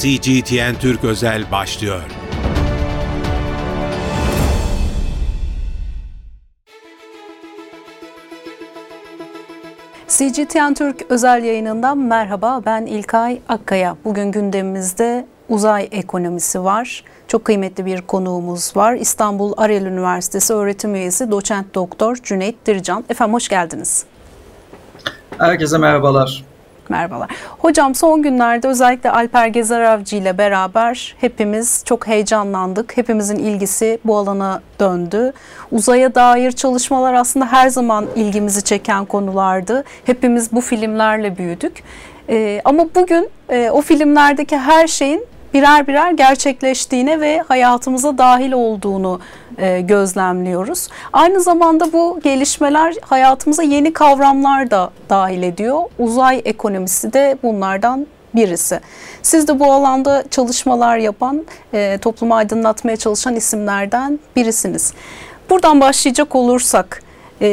CGTN Türk Özel başlıyor. CGTN Türk özel yayınından merhaba. Ben İlkay Akkaya. Bugün gündemimizde uzay ekonomisi var. Çok kıymetli bir konuğumuz var. İstanbul Arel Üniversitesi öğretim üyesi doçent doktor Cüneyt Dircan. Efendim hoş geldiniz. Herkese merhabalar. Merhabalar. Hocam son günlerde özellikle Alper Gezeravcı ile beraber hepimiz çok heyecanlandık. Hepimizin ilgisi bu alana döndü. Uzaya dair çalışmalar aslında her zaman ilgimizi çeken konulardı. Hepimiz bu filmlerle büyüdük. Ee, ama bugün e, o filmlerdeki her şeyin birer birer gerçekleştiğine ve hayatımıza dahil olduğunu e, gözlemliyoruz. Aynı zamanda bu gelişmeler hayatımıza yeni kavramlar da dahil ediyor. Uzay ekonomisi de bunlardan birisi. Siz de bu alanda çalışmalar yapan, e, toplumu aydınlatmaya çalışan isimlerden birisiniz. Buradan başlayacak olursak, e,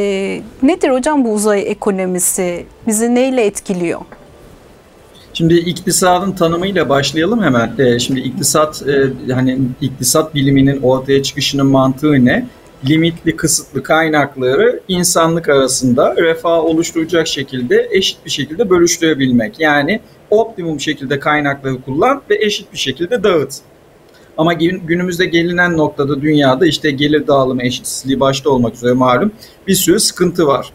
nedir hocam bu uzay ekonomisi? Bizi neyle etkiliyor? Şimdi iktisadın tanımıyla başlayalım hemen. E, şimdi iktisat e, hani iktisat biliminin ortaya çıkışının mantığı ne? Limitli, kısıtlı kaynakları insanlık arasında refah oluşturacak şekilde eşit bir şekilde bölüştürebilmek. Yani optimum şekilde kaynakları kullan ve eşit bir şekilde dağıt. Ama günümüzde gelinen noktada dünyada işte gelir dağılımı eşitsizliği başta olmak üzere malum bir sürü sıkıntı var.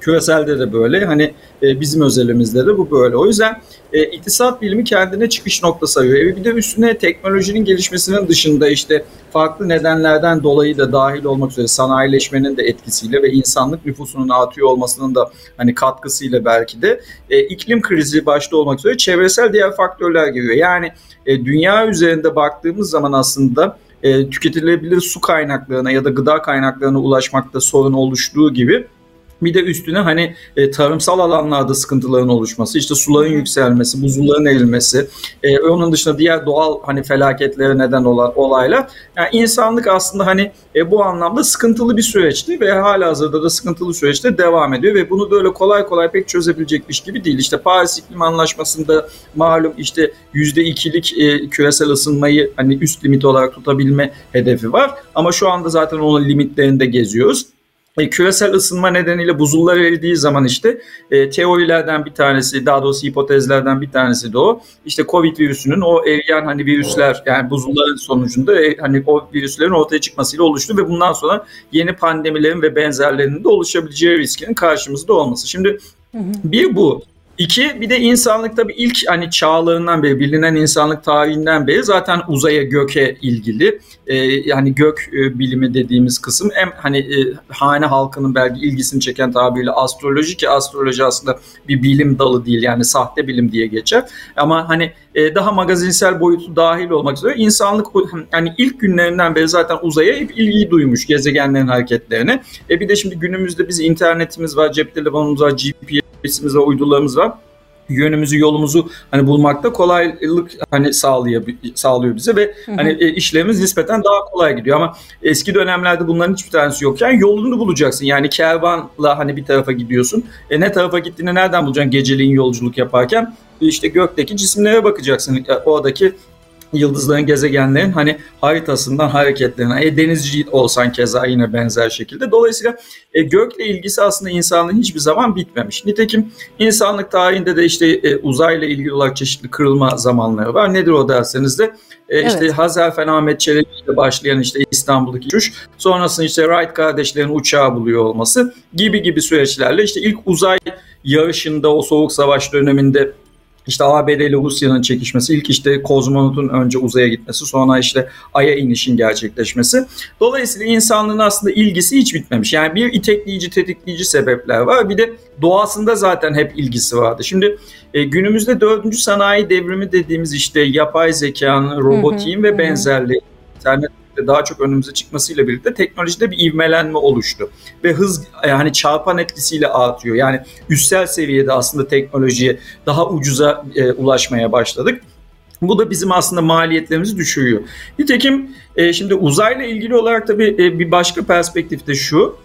Küreselde de böyle. Hani e, bizim özelimizde de bu böyle. O yüzden e, iktisat bilimi kendine çıkış noktası arıyor. E, bir de üstüne teknolojinin gelişmesinin dışında işte farklı nedenlerden dolayı da dahil olmak üzere sanayileşmenin de etkisiyle ve insanlık nüfusunun artıyor olmasının da hani katkısıyla belki de e, iklim krizi başta olmak üzere çevresel diğer faktörler giriyor. Yani e, dünya üzerinde baktığımız zaman aslında e, tüketilebilir su kaynaklarına ya da gıda kaynaklarına ulaşmakta sorun oluştuğu gibi bir de üstüne hani e, tarımsal alanlarda sıkıntıların oluşması, işte suların yükselmesi, buzulların erilmesi, e, onun dışında diğer doğal hani felaketlere neden olan olaylar. Yani insanlık aslında hani e, bu anlamda sıkıntılı bir süreçti ve hala hazırda da sıkıntılı süreçte devam ediyor ve bunu böyle kolay kolay pek çözebilecekmiş gibi değil. İşte Paris İklim Anlaşması'nda malum işte yüzde ikilik e, küresel ısınmayı hani üst limit olarak tutabilme hedefi var. Ama şu anda zaten onun limitlerinde geziyoruz. E, küresel ısınma nedeniyle buzullar eridiği zaman işte e, teorilerden bir tanesi daha doğrusu hipotezlerden bir tanesi de o. İşte Covid virüsünün o eriyen hani virüsler yani buzulların sonucunda e, hani o virüslerin ortaya çıkmasıyla oluştu ve bundan sonra yeni pandemilerin ve benzerlerinin de oluşabileceği riskinin karşımızda olması. Şimdi bir bu. İki bir de insanlık tabii ilk hani çağlarından beri bilinen insanlık tarihinden beri zaten uzaya göke ilgili. E, yani gök e, bilimi dediğimiz kısım hem hani e, hane halkının belki ilgisini çeken tabiriyle astroloji ki astroloji aslında bir bilim dalı değil yani sahte bilim diye geçer. Ama hani e, daha magazinsel boyutu dahil olmak üzere insanlık hani ilk günlerinden beri zaten uzaya hep ilgi duymuş gezegenlerin hareketlerine. E bir de şimdi günümüzde biz internetimiz var, cep telefonumuz var, GPS'imiz var, uydularımız var yönümüzü yolumuzu hani bulmakta kolaylık hani sağlıyor sağlıyor bize ve hı hı. hani e, işlerimiz nispeten daha kolay gidiyor ama eski dönemlerde bunların hiçbir tanesi yokken yolunu bulacaksın. Yani kervanla hani bir tarafa gidiyorsun. E ne tarafa gittiğini nereden bulacaksın geceliğin yolculuk yaparken? İşte gökteki cisimlere bakacaksın. Oradaki yıldızların, gezegenlerin hani haritasından hareketlerine. E, denizci olsan keza yine benzer şekilde. Dolayısıyla e, gökle ilgisi aslında insanlığın hiçbir zaman bitmemiş. Nitekim insanlık tarihinde de işte e, uzayla ilgili olarak çeşitli kırılma zamanları var. Nedir o derseniz de e, evet. işte Hazel Fen Ahmet Çelebi ile başlayan işte İstanbul'daki uçuş, sonrasında işte Wright kardeşlerin uçağı buluyor olması gibi gibi süreçlerle işte ilk uzay yarışında o soğuk savaş döneminde işte ABD ile Rusya'nın çekişmesi, ilk işte kozmonotun önce uzaya gitmesi, sonra işte Ay'a inişin gerçekleşmesi. Dolayısıyla insanlığın aslında ilgisi hiç bitmemiş. Yani bir itekleyici, tetikleyici sebepler var. Bir de doğasında zaten hep ilgisi vardı. Şimdi e, günümüzde dördüncü sanayi devrimi dediğimiz işte yapay zekanın, robotiğin ve benzerliği, internet daha çok önümüze çıkmasıyla birlikte teknolojide bir ivmelenme oluştu. Ve hız yani çarpan etkisiyle artıyor. Yani üstsel seviyede aslında teknolojiye daha ucuza e, ulaşmaya başladık. Bu da bizim aslında maliyetlerimizi düşürüyor. Nitekim e, şimdi uzayla ilgili olarak tabii e, bir başka perspektifte şu.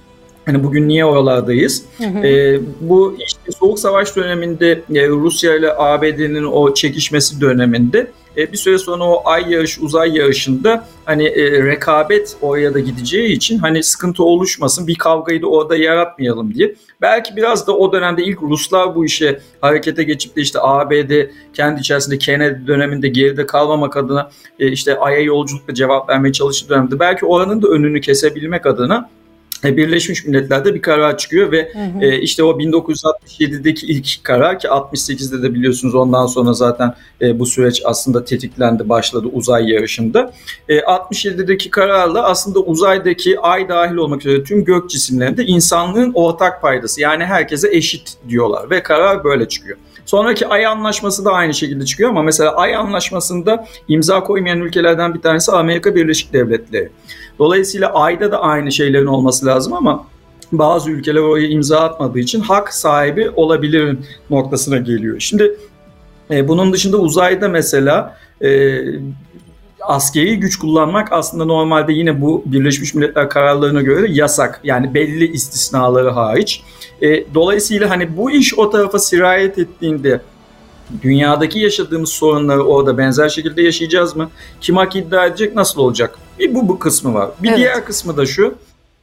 Hani bugün niye oralardayız? Hı hı. E, bu işte Soğuk Savaş döneminde e, Rusya ile ABD'nin o çekişmesi döneminde e, bir süre sonra o ay yarışı, uzay yarışında hani e, rekabet oraya da gideceği için hani sıkıntı oluşmasın, bir kavgayı da orada yaratmayalım diye. Belki biraz da o dönemde ilk Ruslar bu işe harekete geçip de işte ABD kendi içerisinde Kennedy döneminde geride kalmamak adına e, işte Ay'a yolculukla cevap vermeye çalıştığı dönemde belki oranın da önünü kesebilmek adına Birleşmiş Milletler'de bir karar çıkıyor ve hı hı. E, işte o 1967'deki ilk karar ki 68'de de biliyorsunuz ondan sonra zaten e, bu süreç aslında tetiklendi başladı uzay yarışında. E, 67'deki kararla aslında uzaydaki ay dahil olmak üzere tüm gök cisimlerinde insanlığın ortak paydası yani herkese eşit diyorlar ve karar böyle çıkıyor. Sonraki ay anlaşması da aynı şekilde çıkıyor ama mesela ay anlaşmasında imza koymayan ülkelerden bir tanesi Amerika Birleşik Devletleri. Dolayısıyla ayda da aynı şeylerin olması lazım ama bazı ülkeler oraya imza atmadığı için hak sahibi olabilir noktasına geliyor. Şimdi e, bunun dışında uzayda mesela e, askeri güç kullanmak aslında normalde yine bu Birleşmiş Milletler kararlarına göre yasak. Yani belli istisnaları hariç. E, dolayısıyla hani bu iş o tarafa sirayet ettiğinde dünyadaki yaşadığımız sorunları orada benzer şekilde yaşayacağız mı? Kim hak iddia edecek? Nasıl olacak? Bir bu, bu kısmı var. Bir evet. diğer kısmı da şu.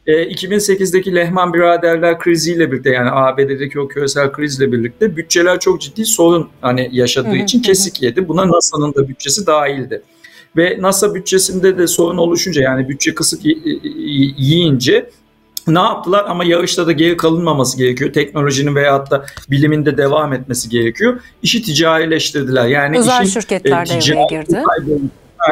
E, 2008'deki Lehman biraderler kriziyle birlikte yani ABD'deki o küresel krizle birlikte bütçeler çok ciddi sorun hani yaşadığı için kesik yedi. Buna NASA'nın da bütçesi dahildi. Ve NASA bütçesinde de sorun oluşunca yani bütçe kısık yiyince ne yaptılar ama yarışta da geri kalınmaması gerekiyor. Teknolojinin veyahut da bilimin de devam etmesi gerekiyor. İşi ticarileştirdiler. Yani özel işin, şirketler e, devreye girdi.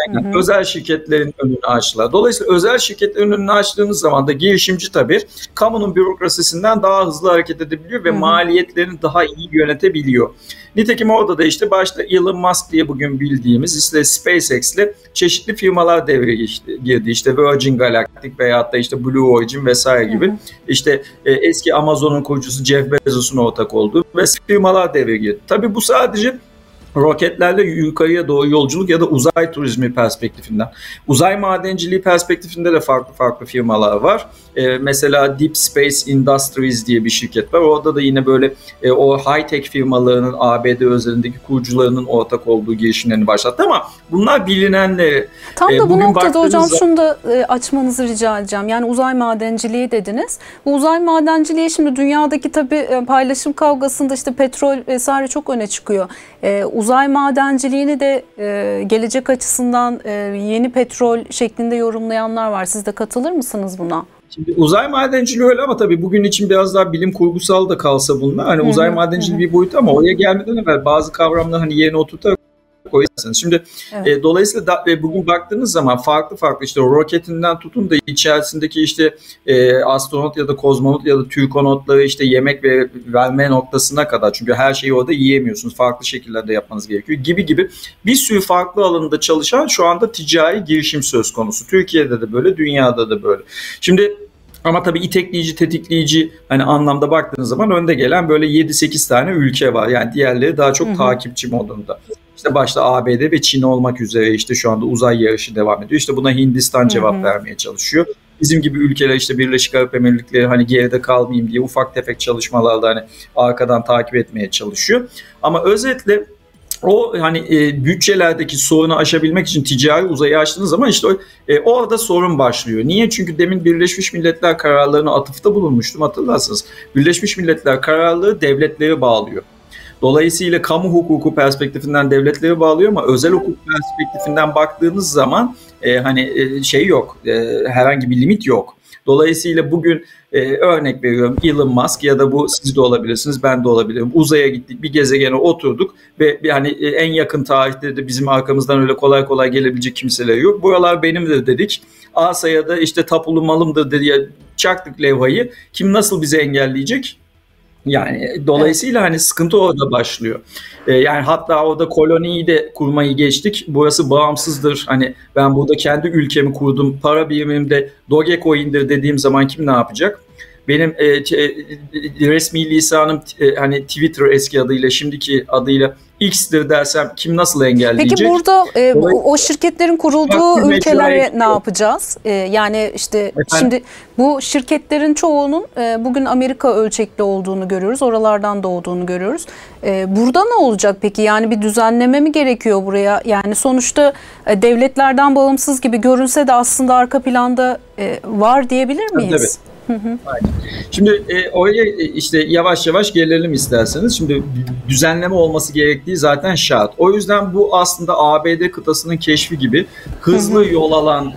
Aynen. Hı hı. Özel şirketlerin önünü açtılar. Dolayısıyla özel şirketlerin önünü açtığınız zaman da girişimci tabii kamunun bürokrasisinden daha hızlı hareket edebiliyor ve hı hı. maliyetlerini daha iyi yönetebiliyor. Nitekim orada da işte başta Elon Musk diye bugün bildiğimiz işte SpaceX ile çeşitli firmalar devreye girdi. İşte Virgin Galactic veyahut da işte Blue Origin vesaire gibi. Hı hı. İşte e, eski Amazon'un kurucusu Jeff Bezos'un ortak olduğu ve firmalar devreye girdi. Tabii bu sadece roketlerle yukarıya doğru yolculuk ya da uzay turizmi perspektifinden. Uzay madenciliği perspektifinde de farklı farklı firmalar var. E, mesela Deep Space Industries diye bir şirket var. Orada da yine böyle e, o high-tech firmalarının ABD özelindeki kurucularının ortak olduğu girişimlerini başlattı ama bunlar bilinenleri. Tam da e, bu noktada hocam şunu da e, açmanızı rica edeceğim. Yani uzay madenciliği dediniz. Bu uzay madenciliği şimdi dünyadaki tabii e, paylaşım kavgasında işte petrol vesaire çok öne çıkıyor. E, uzay madenciliğini de e, gelecek açısından e, yeni petrol şeklinde yorumlayanlar var. Siz de katılır mısınız buna? Şimdi uzay madenciliği öyle ama tabii bugün için biraz daha bilim kurgusal da kalsa bunlar. Hani uzay madenciliği bir boyut ama oraya gelmeden evvel bazı kavramları hani yerine oturtarak koyarsanız. Şimdi evet. e, dolayısıyla da, e, bugün baktığınız zaman farklı farklı işte roketinden tutun da içerisindeki işte e, astronot ya da kozmonot ya da türkonotları işte yemek ve verme noktasına kadar çünkü her şeyi orada yiyemiyorsunuz. Farklı şekillerde yapmanız gerekiyor gibi gibi bir sürü farklı alanında çalışan şu anda ticari girişim söz konusu. Türkiye'de de böyle, dünyada da böyle. Şimdi ama tabii itekleyici, tetikleyici hani anlamda baktığınız zaman önde gelen böyle 7-8 tane ülke var. Yani diğerleri daha çok hı hı. takipçi modunda. İşte başta ABD ve Çin olmak üzere işte şu anda uzay yarışı devam ediyor. İşte buna Hindistan cevap Hı-hı. vermeye çalışıyor. Bizim gibi ülkeler işte Birleşik Arap Emirlikleri hani geride kalmayayım diye ufak tefek çalışmalarda hani arkadan takip etmeye çalışıyor. Ama özetle o hani e, bütçelerdeki sorunu aşabilmek için ticari uzayı açtığınız zaman işte e, orada sorun başlıyor. Niye? Çünkü demin Birleşmiş Milletler kararlarına atıfta bulunmuştum hatırlarsınız. Birleşmiş Milletler kararları devletleri bağlıyor. Dolayısıyla kamu hukuku perspektifinden devletleri bağlıyor ama özel hukuk perspektifinden baktığınız zaman e, hani e, şey yok, e, herhangi bir limit yok. Dolayısıyla bugün e, örnek veriyorum Elon Musk ya da bu siz de olabilirsiniz ben de olabilirim. Uzaya gittik bir gezegene oturduk ve yani e, en yakın tarihte de bizim arkamızdan öyle kolay kolay gelebilecek kimseler yok. Buralar benimdir dedik. Asa'ya da işte tapulu malımdır diye çaktık levhayı. Kim nasıl bizi engelleyecek? Yani dolayısıyla evet. hani sıkıntı orada başlıyor. Ee, yani hatta orada koloniyi de kurmayı geçtik. Burası bağımsızdır. Hani ben burada kendi ülkemi kurdum. Para birimim de Dogecoin'dir dediğim zaman kim ne yapacak? Benim e, e, resmi lisanım e, hani Twitter eski adıyla şimdiki adıyla X'tir dersem kim nasıl engelleyecek? Peki burada e, o şirketlerin kurulduğu ülkelere ne yapacağız? E, yani işte Efendim? şimdi bu şirketlerin çoğunun e, bugün Amerika ölçekli olduğunu görüyoruz. Oralardan doğduğunu görüyoruz. E, burada ne olacak peki? Yani bir düzenleme mi gerekiyor buraya? Yani sonuçta e, devletlerden bağımsız gibi görünse de aslında arka planda e, var diyebilir miyiz? Tabii. Şimdi e, oraya e, işte yavaş yavaş gelelim isterseniz. Şimdi düzenleme olması gerektiği zaten şart. O yüzden bu aslında ABD kıtasının keşfi gibi hızlı yol alan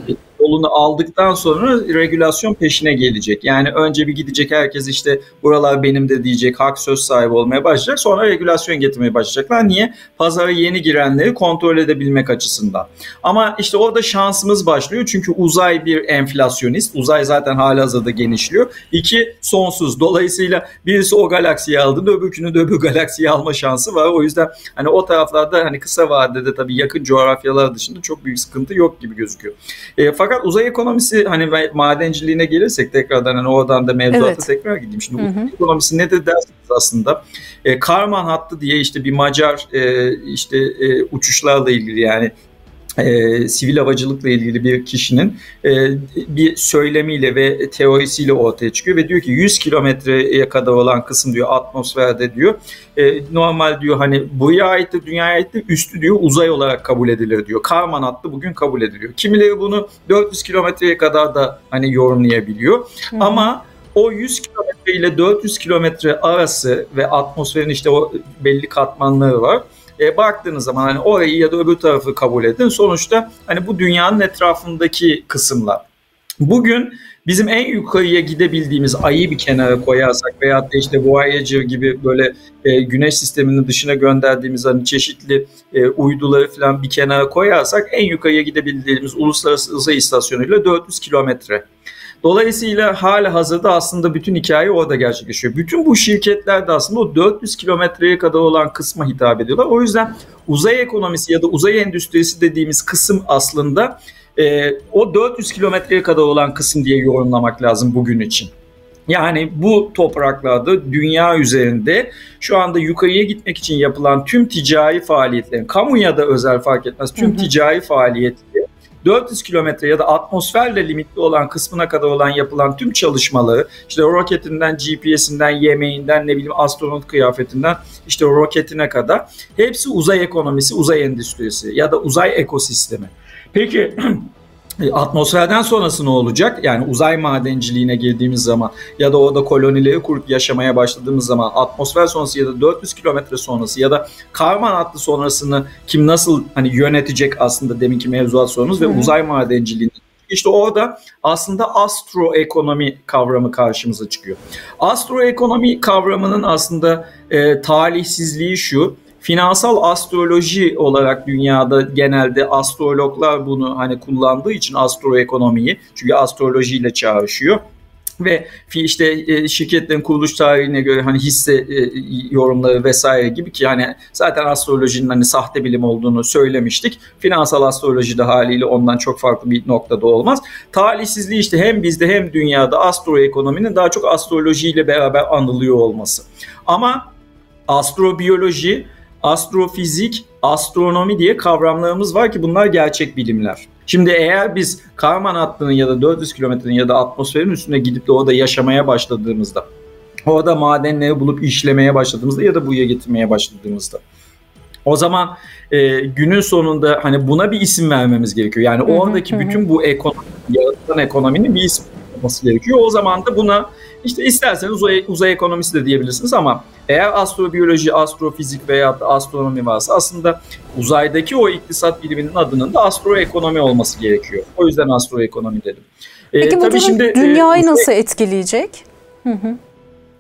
yolunu aldıktan sonra regülasyon peşine gelecek. Yani önce bir gidecek herkes işte buralar benim de diyecek, hak söz sahibi olmaya başlayacak. Sonra regülasyon getirmeye başlayacaklar. Niye? Pazara yeni girenleri kontrol edebilmek açısından. Ama işte orada şansımız başlıyor. Çünkü uzay bir enflasyonist. Uzay zaten halihazırda genişliyor. İki, sonsuz. Dolayısıyla birisi o galaksiyi aldı, öbürkünün de öbür galaksiyi alma şansı var. O yüzden hani o taraflarda hani kısa vadede tabii yakın coğrafyalar dışında çok büyük sıkıntı yok gibi gözüküyor. E, fakat fakat uzay ekonomisi hani madenciliğine gelirsek tekrardan hani oradan da mevzuata evet. tekrar gideyim. Şimdi hı hı. uzay ekonomisi nedir dersiniz aslında. E, Karman hattı diye işte bir Macar e, işte e, uçuşlarla ilgili yani e, sivil havacılıkla ilgili bir kişinin e, bir söylemiyle ve teorisiyle ortaya çıkıyor ve diyor ki 100 kilometreye kadar olan kısım diyor atmosferde diyor e, normal diyor hani buraya aittir dünyaya aittir üstü diyor uzay olarak kabul edilir diyor. Karman hattı bugün kabul ediliyor. Kimileri bunu 400 kilometreye kadar da hani yorumlayabiliyor Hı. ama o 100 kilometre ile 400 kilometre arası ve atmosferin işte o belli katmanları var e, baktığınız zaman hani orayı ya da öbür tarafı kabul edin. Sonuçta hani bu dünyanın etrafındaki kısımlar. Bugün bizim en yukarıya gidebildiğimiz ayı bir kenara koyarsak veya da işte Voyager gibi böyle e, güneş sisteminin dışına gönderdiğimiz hani çeşitli e, uyduları falan bir kenara koyarsak en yukarıya gidebildiğimiz uluslararası uzay istasyonuyla 400 kilometre. Dolayısıyla hala hazırda aslında bütün hikaye orada gerçekleşiyor. Bütün bu şirketler de aslında o 400 kilometreye kadar olan kısma hitap ediyorlar. O yüzden uzay ekonomisi ya da uzay endüstrisi dediğimiz kısım aslında e, o 400 kilometreye kadar olan kısım diye yorumlamak lazım bugün için. Yani bu topraklarda dünya üzerinde şu anda yukarıya gitmek için yapılan tüm ticari faaliyetlerin, kamu ya da özel fark etmez tüm ticari faaliyetleri 400 kilometre ya da atmosferle limitli olan kısmına kadar olan yapılan tüm çalışmaları işte roketinden, GPS'inden, yemeğinden, ne bileyim astronot kıyafetinden işte roketine kadar hepsi uzay ekonomisi, uzay endüstrisi ya da uzay ekosistemi. Peki atmosferden sonrası ne olacak? Yani uzay madenciliğine girdiğimiz zaman ya da orada kolonileri kurup yaşamaya başladığımız zaman atmosfer sonrası ya da 400 kilometre sonrası ya da Karman hattı sonrasını kim nasıl hani yönetecek aslında deminki mevzuat sorunuz ve uzay madenciliğinde işte orada aslında astroekonomi kavramı karşımıza çıkıyor. Astroekonomi kavramının aslında e, talihsizliği şu finansal astroloji olarak dünyada genelde astrologlar bunu hani kullandığı için astroekonomiyi çünkü astrolojiyle çağrışıyor ve işte e, şirketlerin kuruluş tarihine göre hani hisse e, yorumları vesaire gibi ki hani zaten astrolojinin hani sahte bilim olduğunu söylemiştik. Finansal astroloji de haliyle ondan çok farklı bir noktada olmaz. Talihsizliği işte hem bizde hem dünyada astroekonominin daha çok astrolojiyle beraber anılıyor olması. Ama astrobiyoloji astrofizik, astronomi diye kavramlarımız var ki bunlar gerçek bilimler. Şimdi eğer biz Karman hattının ya da 400 kilometrenin ya da atmosferin üstüne gidip de orada yaşamaya başladığımızda, orada madenleri bulup işlemeye başladığımızda ya da buraya getirmeye başladığımızda o zaman e, günün sonunda hani buna bir isim vermemiz gerekiyor. Yani oradaki bütün bu ekonomi, yaratılan ekonominin bir isim olması gerekiyor. O zaman da buna işte isterseniz uzay, uzay ekonomisi de diyebilirsiniz ama eğer astrobiyoloji, astrofizik veya da astronomi varsa aslında uzaydaki o iktisat biliminin adının da astroekonomi olması gerekiyor. O yüzden astroekonomi dedim. Ee, Peki bu şimdi, dünyayı e, nasıl etkileyecek? Hı hı.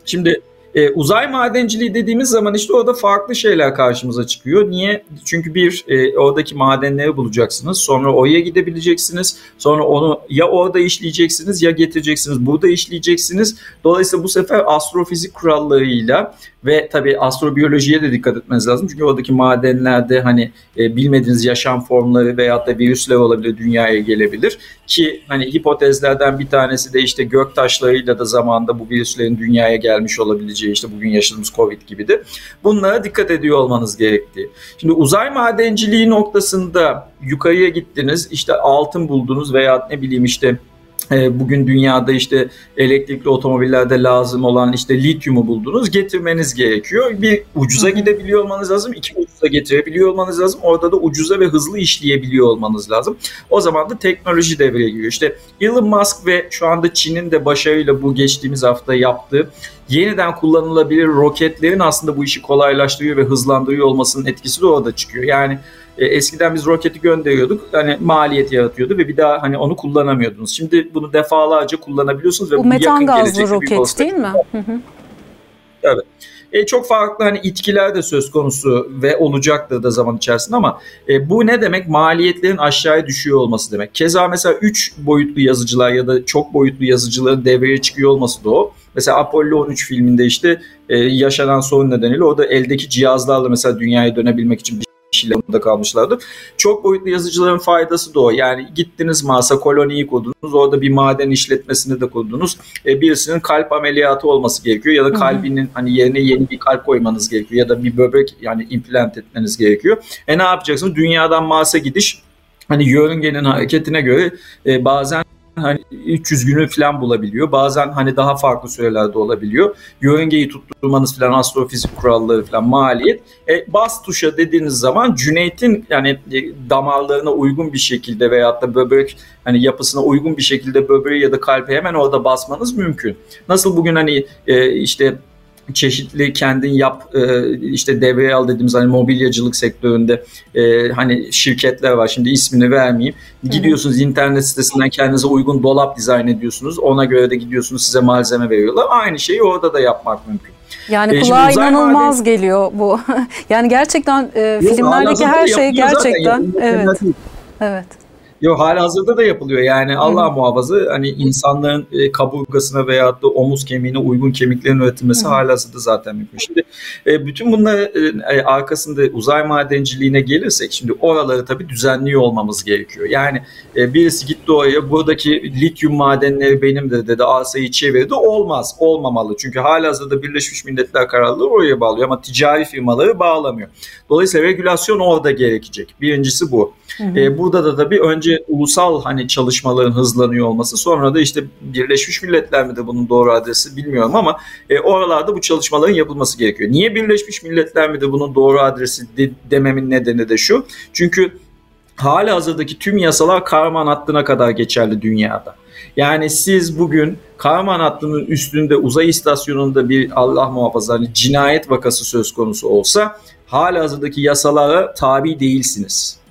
Şimdi e, uzay madenciliği dediğimiz zaman işte orada farklı şeyler karşımıza çıkıyor. Niye? Çünkü bir e, oradaki madenleri bulacaksınız. Sonra oraya gidebileceksiniz. Sonra onu ya orada işleyeceksiniz ya getireceksiniz. Burada işleyeceksiniz. Dolayısıyla bu sefer astrofizik kurallarıyla ve tabii astrobiyolojiye de dikkat etmeniz lazım. Çünkü oradaki madenlerde hani e, bilmediğiniz yaşam formları veyahut da virüsler olabilir, dünyaya gelebilir. Ki hani hipotezlerden bir tanesi de işte gök taşlarıyla da zamanda bu virüslerin dünyaya gelmiş olabileceği işte bugün yaşadığımız Covid gibidir. Bunlara dikkat ediyor olmanız gerektiği. Şimdi uzay madenciliği noktasında yukarıya gittiniz işte altın buldunuz veya ne bileyim işte bugün dünyada işte elektrikli otomobillerde lazım olan işte lityumu buldunuz getirmeniz gerekiyor. Bir ucuza gidebiliyor olmanız lazım. iki ucuza getirebiliyor olmanız lazım. Orada da ucuza ve hızlı işleyebiliyor olmanız lazım. O zaman da teknoloji devreye giriyor. İşte Elon Musk ve şu anda Çin'in de başarıyla bu geçtiğimiz hafta yaptığı yeniden kullanılabilir roketlerin aslında bu işi kolaylaştırıyor ve hızlandırıyor olmasının etkisi de orada çıkıyor. Yani e, eskiden biz roketi gönderiyorduk. Hani maliyet yaratıyordu ve bir daha hani onu kullanamıyordunuz. Şimdi bunu defalarca kullanabiliyorsunuz ve bu, bu metan yakın gazlı roket değil mi? Evet. E, çok farklı hani itkiler de söz konusu ve olacaktır da zaman içerisinde ama e, bu ne demek? Maliyetlerin aşağıya düşüyor olması demek. Keza mesela 3 boyutlu yazıcılar ya da çok boyutlu yazıcıların devreye çıkıyor olması da o. Mesela Apollo 13 filminde işte e, yaşanan sorun nedeniyle orada eldeki cihazlarla mesela dünyaya dönebilmek için bir şeylerinde kalmışlardı. Çok boyutlu yazıcıların faydası da o. Yani gittiniz Mars'a koloniyi kurdunuz. Orada bir maden işletmesini de kurdunuz. E, birisinin kalp ameliyatı olması gerekiyor ya da kalbinin hani yerine yeni bir kalp koymanız gerekiyor ya da bir böbrek yani implant etmeniz gerekiyor. E ne yapacaksınız? Dünyadan Mars'a gidiş hani yörüngenin hareketine göre e, bazen hani 300 günü falan bulabiliyor. Bazen hani daha farklı sürelerde olabiliyor. Yörüngeyi tutturmanız falan astrofizik kuralları falan maliyet. E, bas tuşa dediğiniz zaman Cüneyt'in yani e, damarlarına uygun bir şekilde veyahut da böbrek hani yapısına uygun bir şekilde böbreği ya da kalbi hemen orada basmanız mümkün. Nasıl bugün hani e, işte çeşitli kendin yap e, işte devreye al dediğimiz hani mobilyacılık sektöründe e, hani şirketler var şimdi ismini vermeyeyim. Gidiyorsunuz internet sitesinden kendinize uygun dolap dizayn ediyorsunuz. Ona göre de gidiyorsunuz size malzeme veriyorlar. Aynı şeyi orada da yapmak mümkün. Yani e, kulağa inanılmaz maden... geliyor bu. yani gerçekten e, Yok, filmlerdeki her şey gerçekten evet. Evet. Yok hala hazırda da yapılıyor yani Allah muhafaza hani insanların e, kaburgasına veya da omuz kemiğine uygun kemiklerin üretilmesi hala hazırda zaten mümkün. Şimdi e, bütün bunların e, arkasında uzay madenciliğine gelirsek şimdi oraları tabii düzenliyor olmamız gerekiyor. Yani e, birisi gitti oraya buradaki lityum madenleri benim de dedi arsayı çevirdi olmaz olmamalı. Çünkü hala hazırda Birleşmiş Milletler kararları oraya bağlıyor ama ticari firmaları bağlamıyor. Dolayısıyla regülasyon orada gerekecek. Birincisi bu. Hı hı. E, burada da tabii önce ulusal hani çalışmaların hızlanıyor olması sonra da işte Birleşmiş Milletler mi de bunun doğru adresi bilmiyorum ama e, oralarda bu çalışmaların yapılması gerekiyor. Niye Birleşmiş Milletler mi de bunun doğru adresi de, dememin nedeni de şu. Çünkü hali hazırdaki tüm yasalar Karman hattına kadar geçerli dünyada. Yani siz bugün Karman hattının üstünde uzay istasyonunda bir Allah muhafaza hani cinayet vakası söz konusu olsa hali hazırdaki yasalara tabi değilsiniz.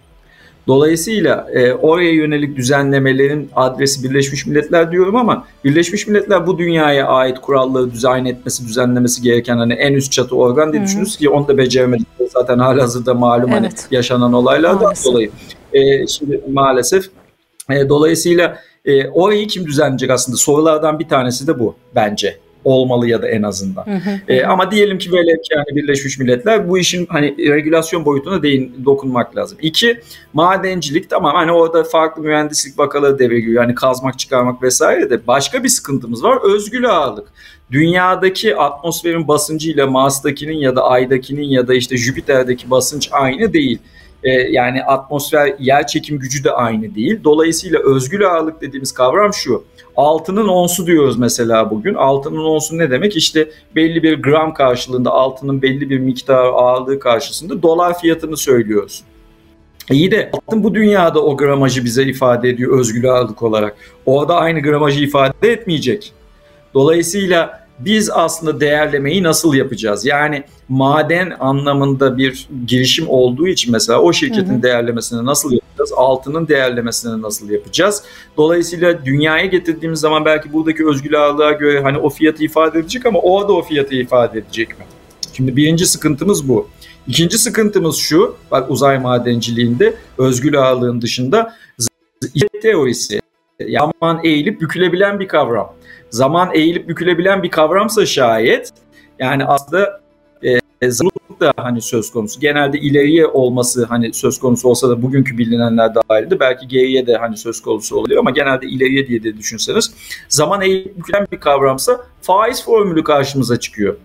Dolayısıyla e, oraya yönelik düzenlemelerin adresi Birleşmiş Milletler diyorum ama Birleşmiş Milletler bu dünyaya ait kuralları dizayn etmesi, düzenlemesi gereken hani en üst çatı organ diye düşünüyoruz ki onu da beceremedi. Zaten halihazırda malum hani evet. hani yaşanan olaylardan maalesef. dolayı. E, şimdi maalesef e, dolayısıyla e, orayı kim düzenleyecek aslında sorulardan bir tanesi de bu bence olmalı ya da en azından. Hı hı. E, ama diyelim ki ki yani Birleşmiş Milletler bu işin hani regülasyon boyutuna değin dokunmak lazım. İki, madencilik tamam hani orada farklı mühendislik vakaları devreye giriyor. Yani kazmak, çıkarmak vesaire de başka bir sıkıntımız var. Özgül ağırlık. Dünyadaki atmosferin basıncı ile Mars'takinin ya da Ay'dakinin ya da işte Jüpiter'deki basınç aynı değil. Ee, yani atmosfer yer çekim gücü de aynı değil. Dolayısıyla özgül ağırlık dediğimiz kavram şu Altının onsu diyoruz mesela bugün. Altının onsu ne demek? İşte belli bir gram karşılığında altının belli bir miktar ağırlığı karşısında dolar fiyatını söylüyoruz. İyi de altın bu dünyada o gramajı bize ifade ediyor özgül ağırlık olarak. Orada aynı gramajı ifade etmeyecek. Dolayısıyla biz aslında değerlemeyi nasıl yapacağız? Yani maden anlamında bir girişim olduğu için mesela o şirketin hı hı. değerlemesini nasıl yapacağız? Altının değerlemesini nasıl yapacağız? Dolayısıyla dünyaya getirdiğimiz zaman belki buradaki özgül ağırlığa göre hani o fiyatı ifade edecek ama o da o fiyatı ifade edecek mi? Şimdi birinci sıkıntımız bu. İkinci sıkıntımız şu, bak uzay madenciliğinde özgül ağırlığın dışında teorisi. Zaman eğilip bükülebilen bir kavram zaman eğilip bükülebilen bir kavramsa şayet yani aslında e, zorluk da hani söz konusu. Genelde ileriye olması hani söz konusu olsa da bugünkü bilinenler dahilde belki geriye de hani söz konusu oluyor ama genelde ileriye diye de düşünseniz zaman eğilip bükülen bir kavramsa faiz formülü karşımıza çıkıyor.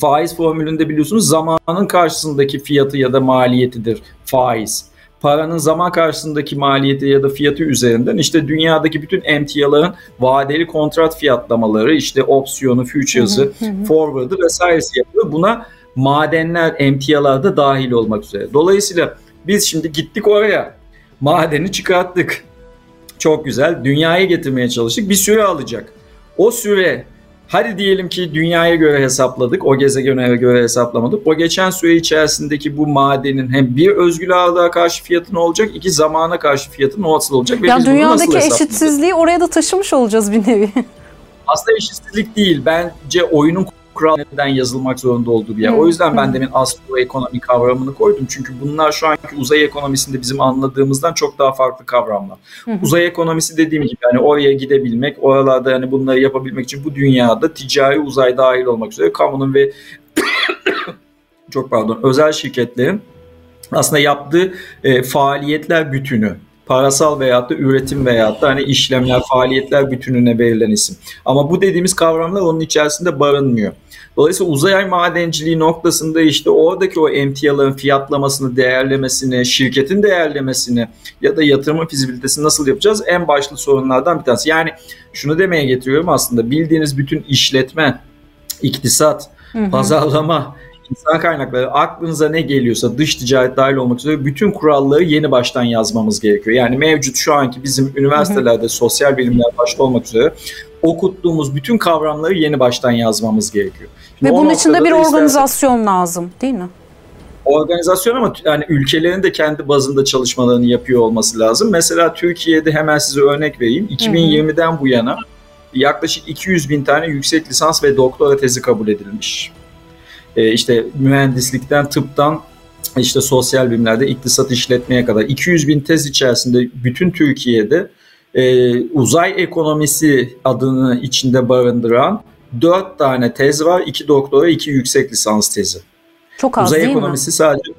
Faiz formülünde biliyorsunuz zamanın karşısındaki fiyatı ya da maliyetidir faiz. Paranın zaman karşısındaki maliyeti ya da fiyatı üzerinden işte dünyadaki bütün emtiaların vadeli kontrat fiyatlamaları, işte opsiyonu, futures'ı, forward'ı vesairesi yapılıyor. Buna madenler, emtialar da dahil olmak üzere. Dolayısıyla biz şimdi gittik oraya. Madeni çıkarttık. Çok güzel. Dünyaya getirmeye çalıştık. Bir süre alacak. O süre Hadi diyelim ki dünyaya göre hesapladık, o gezegene göre hesaplamadık. O geçen süre içerisindeki bu madenin hem bir özgül ağırlığa karşı fiyatı ne olacak, iki zamana karşı fiyatı nasıl olacak? Ve ya biz dünyadaki nasıl eşitsizliği oraya da taşımış olacağız bir nevi. Aslında eşitsizlik değil. Bence oyunun kural neden yazılmak zorunda olduğu bir yer. O yüzden ben demin astroekonomi kavramını koydum. Çünkü bunlar şu anki uzay ekonomisinde bizim anladığımızdan çok daha farklı kavramlar. Uzay ekonomisi dediğim gibi hani oraya gidebilmek, oralarda hani bunları yapabilmek için bu dünyada ticari uzay dahil olmak üzere kamunun ve çok pardon özel şirketlerin aslında yaptığı e, faaliyetler bütünü parasal veyahut da üretim veyahut da hani işlemler, faaliyetler bütününe verilen isim. Ama bu dediğimiz kavramlar onun içerisinde barınmıyor. Dolayısıyla uzay madenciliği noktasında işte oradaki o emtiaların fiyatlamasını, değerlemesini, şirketin değerlemesini ya da yatırımın fizibilitesini nasıl yapacağız? En başlı sorunlardan bir tanesi. Yani şunu demeye getiriyorum aslında bildiğiniz bütün işletme, iktisat, pazarlama, insan kaynakları aklınıza ne geliyorsa dış ticaret dahil olmak üzere bütün kuralları yeni baştan yazmamız gerekiyor. Yani mevcut şu anki bizim üniversitelerde sosyal bilimler başta olmak üzere okuttuğumuz bütün kavramları yeni baştan yazmamız gerekiyor. Şimdi Ve bunun içinde bir organizasyon istersen, lazım değil mi? Organizasyon ama yani ülkelerin de kendi bazında çalışmalarını yapıyor olması lazım. Mesela Türkiye'de hemen size örnek vereyim. 2020'den bu yana yaklaşık 200 bin tane yüksek lisans ve doktora tezi kabul edilmiş. Ee, işte mühendislikten, tıptan işte sosyal bilimlerde iktisat işletmeye kadar 200 bin tez içerisinde bütün Türkiye'de e, uzay ekonomisi adını içinde barındıran 4 tane tez var. 2 doktora, 2 yüksek lisans tezi. Çok az Uzay değil ekonomisi mi? sadece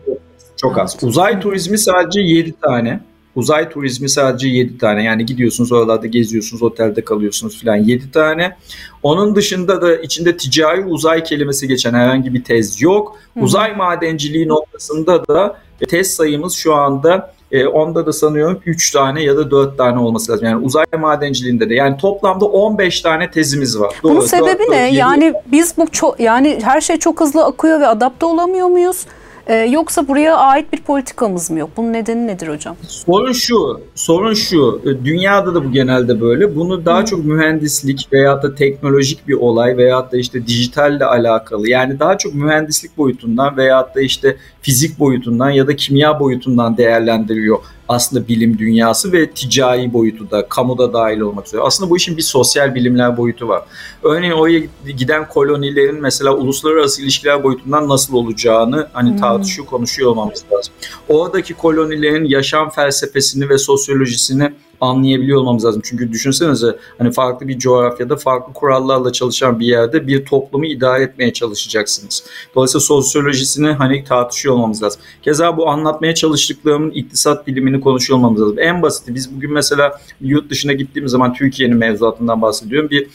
çok az. Uzay turizmi sadece 7 tane. Uzay turizmi sadece 7 tane. Yani gidiyorsunuz oralarda geziyorsunuz, otelde kalıyorsunuz filan 7 tane. Onun dışında da içinde ticari uzay kelimesi geçen herhangi bir tez yok. Hı-hı. Uzay madenciliği noktasında da tez sayımız şu anda e, onda da sanıyorum 3 tane ya da 4 tane olması lazım. Yani uzay madenciliğinde de yani toplamda 15 tane tezimiz var. Bunun Doğru, sebebi 4, ne? 4, yani biz bu çok yani her şey çok hızlı akıyor ve adapte olamıyor muyuz? Ee, yoksa buraya ait bir politikamız mı yok? Bunun nedeni nedir hocam? Sorun şu, sorun şu. E, dünyada da bu genelde böyle. Bunu daha Hı. çok mühendislik veyahut da teknolojik bir olay veyahut da işte dijitalle alakalı. Yani daha çok mühendislik boyutundan veyahut da işte fizik boyutundan ya da kimya boyutundan değerlendiriyor aslında bilim dünyası ve ticari boyutu da, kamuda dahil olmak üzere. Aslında bu işin bir sosyal bilimler boyutu var. Örneğin oraya giden kolonilerin mesela uluslararası ilişkiler boyutundan nasıl olacağını hani hmm. tartışıyor, konuşuyor olmamız lazım. Oradaki kolonilerin yaşam felsefesini ve sosyolojisini anlayabiliyor olmamız lazım. Çünkü düşünsenize hani farklı bir coğrafyada farklı kurallarla çalışan bir yerde bir toplumu idare etmeye çalışacaksınız. Dolayısıyla sosyolojisini hani tartışıyor olmamız lazım. Keza bu anlatmaya çalıştıklarımın iktisat bilimini konuşuyor olmamız lazım. En basiti biz bugün mesela yurt dışına gittiğimiz zaman Türkiye'nin mevzuatından bahsediyorum. Bir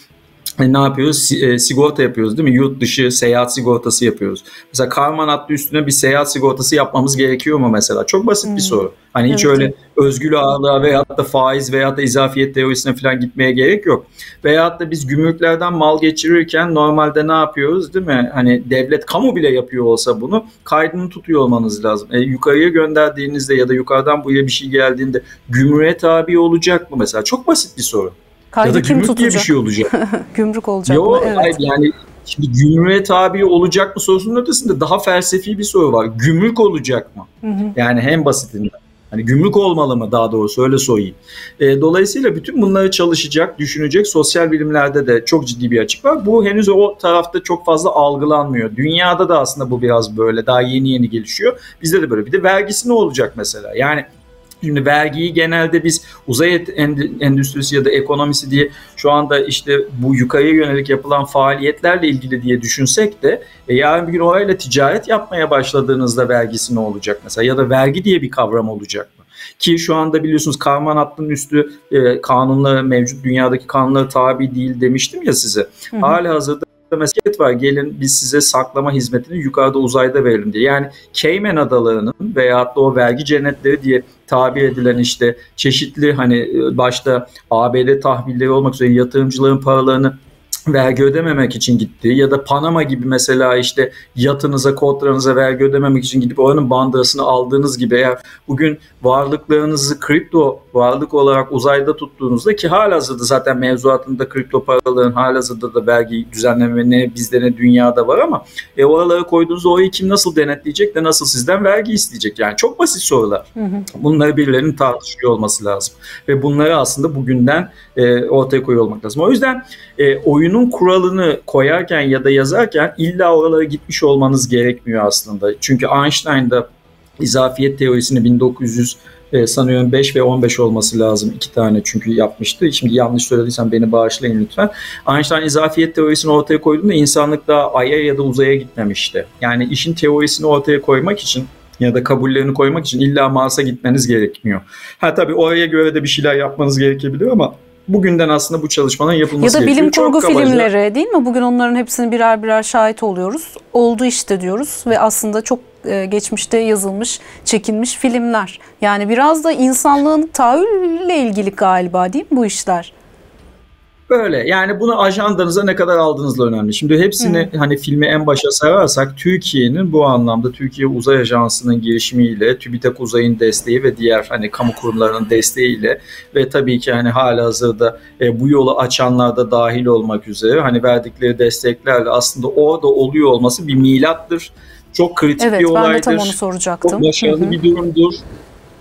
ne yapıyoruz? E, sigorta yapıyoruz değil mi? Yurt dışı seyahat sigortası yapıyoruz. Mesela Karman adlı üstüne bir seyahat sigortası yapmamız gerekiyor mu mesela? Çok basit hmm. bir soru. Hani evet. hiç öyle özgül ağırlığa veyahut da faiz veyahut da izafiyet teorisine falan gitmeye gerek yok. Veyahut da biz gümrüklerden mal geçirirken normalde ne yapıyoruz değil mi? Hani devlet kamu bile yapıyor olsa bunu kaydını tutuyor olmanız lazım. E, yukarıya gönderdiğinizde ya da yukarıdan buraya bir şey geldiğinde gümrüğe tabi olacak mı mesela? Çok basit bir soru. Kaydı ya da kim tutacak? diye bir şey olacak. Gümrük olacak Yo, mı? Evet. Yani şimdi gümrüğe tabi olacak mı sorusunun ötesinde daha felsefi bir soru var. Gümrük olacak mı? Hı hı. Yani hem basitinden. Hani gümrük olmalı mı daha doğrusu öyle sorayım. E, dolayısıyla bütün bunları çalışacak, düşünecek sosyal bilimlerde de çok ciddi bir açık var. Bu henüz o tarafta çok fazla algılanmıyor. Dünyada da aslında bu biraz böyle daha yeni yeni gelişiyor. Bizde de böyle. Bir de vergisi ne olacak mesela? Yani Şimdi vergiyi genelde biz uzay endüstrisi ya da ekonomisi diye şu anda işte bu yukarıya yönelik yapılan faaliyetlerle ilgili diye düşünsek de e, yarın bir gün orayla ticaret yapmaya başladığınızda vergisi ne olacak mesela ya da vergi diye bir kavram olacak mı? Ki şu anda biliyorsunuz karman hattının üstü e, kanunlara mevcut dünyadaki kanunlara tabi değil demiştim ya size. Hı hı. Hala hazırda mesket var gelin biz size saklama hizmetini yukarıda uzayda verelim diye. Yani Cayman adalarının veyahut da o vergi cennetleri diye tabir edilen işte çeşitli hani e, başta ABD tahvilleri olmak üzere yatırımcıların paralarını vergi ödememek için gitti ya da Panama gibi mesela işte yatınıza, kodlarınıza vergi ödememek için gidip oranın bandırasını aldığınız gibi eğer bugün varlıklarınızı kripto varlık olarak uzayda tuttuğunuzda ki halihazırda zaten mevzuatında kripto paraların halihazırda da vergi düzenleme ne bizde ne dünyada var ama e, oralara koyduğunuzda orayı kim nasıl denetleyecek de nasıl sizden vergi isteyecek yani çok basit sorular. Hı hı. Bunları birilerinin tartışıyor olması lazım ve bunları aslında bugünden e, ortaya koyuyor olmak lazım. O yüzden e, oyunun kuralını koyarken ya da yazarken illa oralara gitmiş olmanız gerekmiyor aslında. Çünkü Einstein'da izafiyet teorisini 1900 e, sanıyorum 5 ve 15 olması lazım. iki tane çünkü yapmıştı. Şimdi yanlış söylediysem beni bağışlayın lütfen. Einstein izafiyet teorisini ortaya koyduğunda insanlık daha Ay'a ya da uzaya gitmemişti. Yani işin teorisini ortaya koymak için ya da kabullerini koymak için illa Mars'a gitmeniz gerekmiyor. Ha tabii oraya göre de bir şeyler yapmanız gerekebilir ama bugünden aslında bu çalışmaların yapılması gerekiyor. Ya da gerekiyor. bilim kurgu Çok filmleri kabaca. değil mi? Bugün onların hepsini birer birer şahit oluyoruz. Oldu işte diyoruz ve aslında çok e, geçmişte yazılmış, çekilmiş filmler. Yani biraz da insanlığın tahayyülle ilgili galiba değil mi bu işler? Böyle yani bunu ajandanıza ne kadar aldığınızla önemli. Şimdi hepsini Hı. hani filmi en başa sayarsak Türkiye'nin bu anlamda Türkiye Uzay Ajansı'nın girişimiyle, TÜBİTAK Uzay'ın desteği ve diğer hani kamu kurumlarının desteğiyle ve tabii ki hani hala hazırda e, bu yolu açanlar da dahil olmak üzere hani verdikleri desteklerle aslında orada oluyor olması bir milattır. Çok kritik evet, bir olaydır. Evet ben de tam onu soracaktım. Çok başarılı Hı-hı. bir durumdur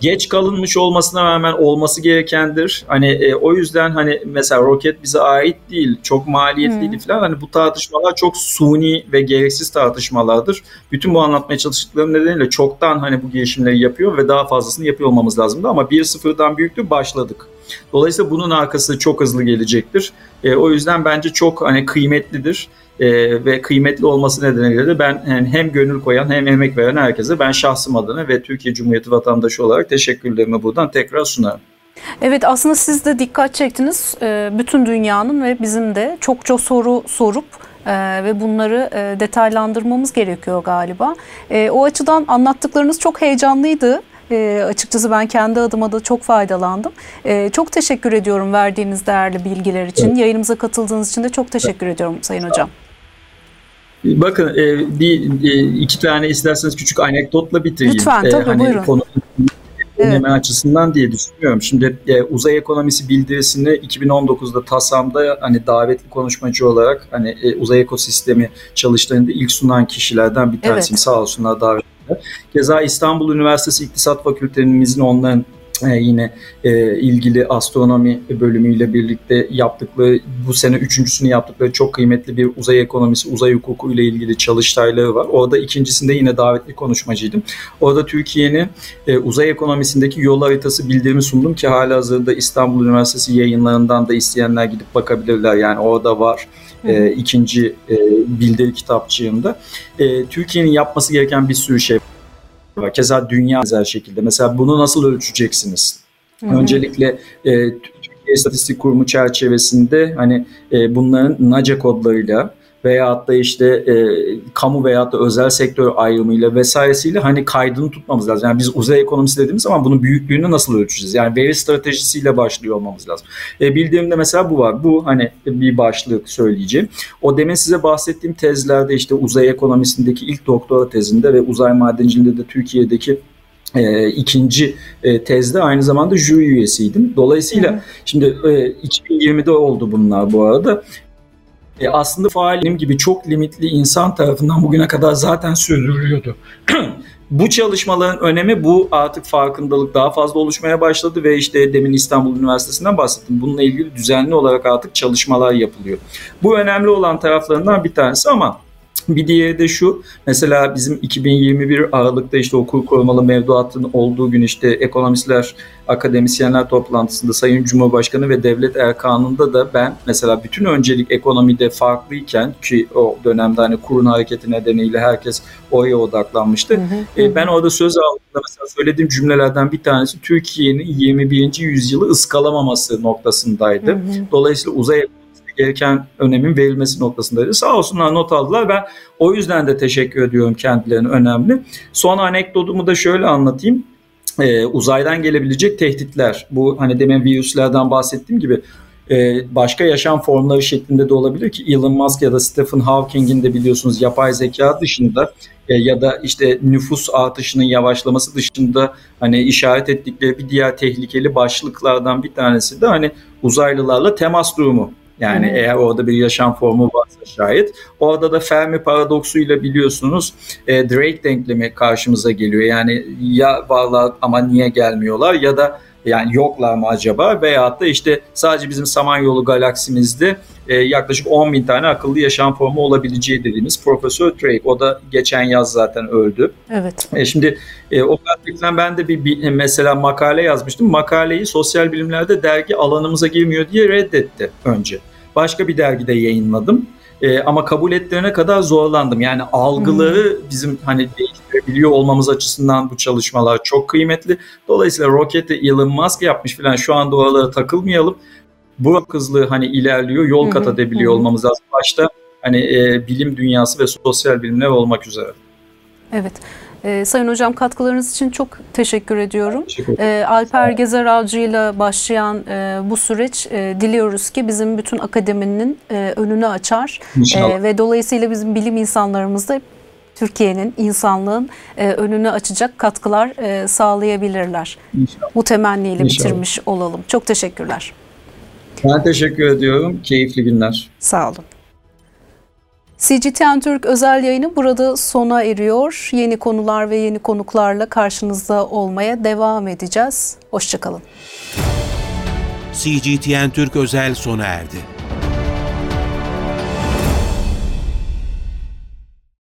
geç kalınmış olmasına rağmen olması gerekendir. Hani e, o yüzden hani mesela roket bize ait değil, çok maliyetliydi hmm. falan. Hani bu tartışmalar çok suni ve gereksiz tartışmalardır. Bütün bu anlatmaya çalıştıklarım nedeniyle çoktan hani bu girişimleri yapıyor ve daha fazlasını yapıyor olmamız lazımdı ama 1-0'dan büyüktü başladık. Dolayısıyla bunun arkası çok hızlı gelecektir. E, o yüzden bence çok hani kıymetlidir e, ve kıymetli olması nedeniyle de ben yani hem gönül koyan hem emek veren herkese ben şahsım adına ve Türkiye Cumhuriyeti vatandaşı olarak teşekkürlerimi buradan tekrar sunarım. Evet aslında siz de dikkat çektiniz. E, bütün dünyanın ve bizim de çokça soru sorup ee, ve bunları e, detaylandırmamız gerekiyor galiba. E, o açıdan anlattıklarınız çok heyecanlıydı. E, açıkçası ben kendi adıma da çok faydalandım. E, çok teşekkür ediyorum verdiğiniz değerli bilgiler için. Evet. Yayınımıza katıldığınız için de çok teşekkür evet. ediyorum Sayın Hocam. Bakın e, bir e, iki tane isterseniz küçük anekdotla bitireyim. Lütfen tabii hani buyurun. Konu, evet. açısından diye düşünüyorum. Şimdi e, uzay ekonomisi bildirisini 2019'da TASAM'da hani davetli konuşmacı olarak hani e, uzay ekosistemi çalıştığında ilk sunan kişilerden bir tanesiyim. Evet. Sağ olsunlar davet Keza İstanbul Üniversitesi İktisat Fakültemizin onların e, yine e, ilgili astronomi bölümüyle birlikte yaptıkları bu sene üçüncüsünü yaptıkları çok kıymetli bir uzay ekonomisi, uzay hukuku ile ilgili çalıştayları var. Orada ikincisinde yine davetli konuşmacıydım. Orada Türkiye'nin e, uzay ekonomisindeki yol haritası bildirimi sundum ki hala hazırda İstanbul Üniversitesi yayınlarından da isteyenler gidip bakabilirler. Yani orada var e, ikinci e, bildiri kitapçığımda. E, Türkiye'nin yapması gereken bir sürü şey var. Keza dünya benzer şekilde. Mesela bunu nasıl ölçeceksiniz? Hı-hı. Öncelikle e, Türkiye İstatistik Kurumu çerçevesinde hani e, bunların NACE kodlarıyla veyahut da işte e, kamu veyahut da özel sektör ayrımıyla vesairesiyle hani kaydını tutmamız lazım. Yani biz uzay ekonomisi dediğimiz zaman bunun büyüklüğünü nasıl ölçeceğiz? Yani veri stratejisiyle başlıyor olmamız lazım. E, bildiğimde mesela bu var. Bu hani bir başlık söyleyeceğim. O demin size bahsettiğim tezlerde işte uzay ekonomisindeki ilk doktora tezinde ve uzay madenciliğinde de Türkiye'deki e, ikinci e, tezde aynı zamanda jüri üyesiydim. Dolayısıyla hı şimdi e, 2020'de oldu bunlar bu arada e, aslında faalim gibi çok limitli insan tarafından bugüne kadar zaten sürdürülüyordu. bu çalışmaların önemi bu artık farkındalık daha fazla oluşmaya başladı ve işte demin İstanbul Üniversitesi'nden bahsettim. Bununla ilgili düzenli olarak artık çalışmalar yapılıyor. Bu önemli olan taraflarından bir tanesi ama Bir diğeri de şu, mesela bizim 2021 Aralık'ta işte okul korumalı mevduatın olduğu gün işte ekonomistler, akademisyenler toplantısında Sayın Cumhurbaşkanı ve devlet erkanında da ben mesela bütün öncelik ekonomide farklıyken ki o dönemde hani kurun hareketi nedeniyle herkes oraya odaklanmıştı. Hı hı, E, Ben orada söz aldığımda mesela söylediğim cümlelerden bir tanesi Türkiye'nin 21. yüzyılı ıskalamaması noktasındaydı. Hı hı. Dolayısıyla uzay gereken önemin verilmesi noktasındaydı. Sağ olsunlar not aldılar. Ben o yüzden de teşekkür ediyorum kendilerine önemli. Son anekdotumu da şöyle anlatayım. Ee, uzaydan gelebilecek tehditler. Bu hani demin virüslerden bahsettiğim gibi e, başka yaşam formları şeklinde de olabilir ki Elon Musk ya da Stephen Hawking'in de biliyorsunuz yapay zeka dışında e, ya da işte nüfus artışının yavaşlaması dışında hani işaret ettikleri bir diğer tehlikeli başlıklardan bir tanesi de hani uzaylılarla temas durumu. Yani hı. eğer orada bir yaşam formu varsa şayet. Orada da Fermi paradoksuyla biliyorsunuz e, Drake denklemi karşımıza geliyor. Yani ya varlar ama niye gelmiyorlar ya da yani yoklar mı acaba veyahut da işte sadece bizim Samanyolu galaksimizde e, yaklaşık 10 bin tane akıllı yaşam formu olabileceği dediğimiz Profesör Drake. O da geçen yaz zaten öldü. Evet. E, şimdi e, o perspektiften ben de bir, bir mesela makale yazmıştım. Makaleyi sosyal bilimlerde dergi alanımıza girmiyor diye reddetti önce. Başka bir dergide yayınladım. E, ama kabul ettirene kadar zorlandım. Yani algıları bizim hani değiştirebiliyor olmamız açısından bu çalışmalar çok kıymetli. Dolayısıyla roketi Elon Musk yapmış falan şu anda oralara takılmayalım. Bu hızlı hani ilerliyor, yol kat edebiliyor hı. olmamız lazım. Başta hani e, bilim dünyası ve sosyal bilimler olmak üzere. Evet. Ee, Sayın Hocam katkılarınız için çok teşekkür ediyorum. Teşekkür. Ee, Alper Gezer Avcı ile başlayan e, bu süreç e, diliyoruz ki bizim bütün akademinin e, önünü açar. E, ve dolayısıyla bizim bilim insanlarımız da Türkiye'nin, insanlığın e, önünü açacak katkılar e, sağlayabilirler. İnşallah. Bu temenniyle İnşallah. bitirmiş olalım. Çok teşekkürler. Ben teşekkür ediyorum. Keyifli günler. Sağ olun. CGTN Türk özel yayını burada sona eriyor. Yeni konular ve yeni konuklarla karşınızda olmaya devam edeceğiz. Hoşçakalın. CGTN Türk özel sona erdi.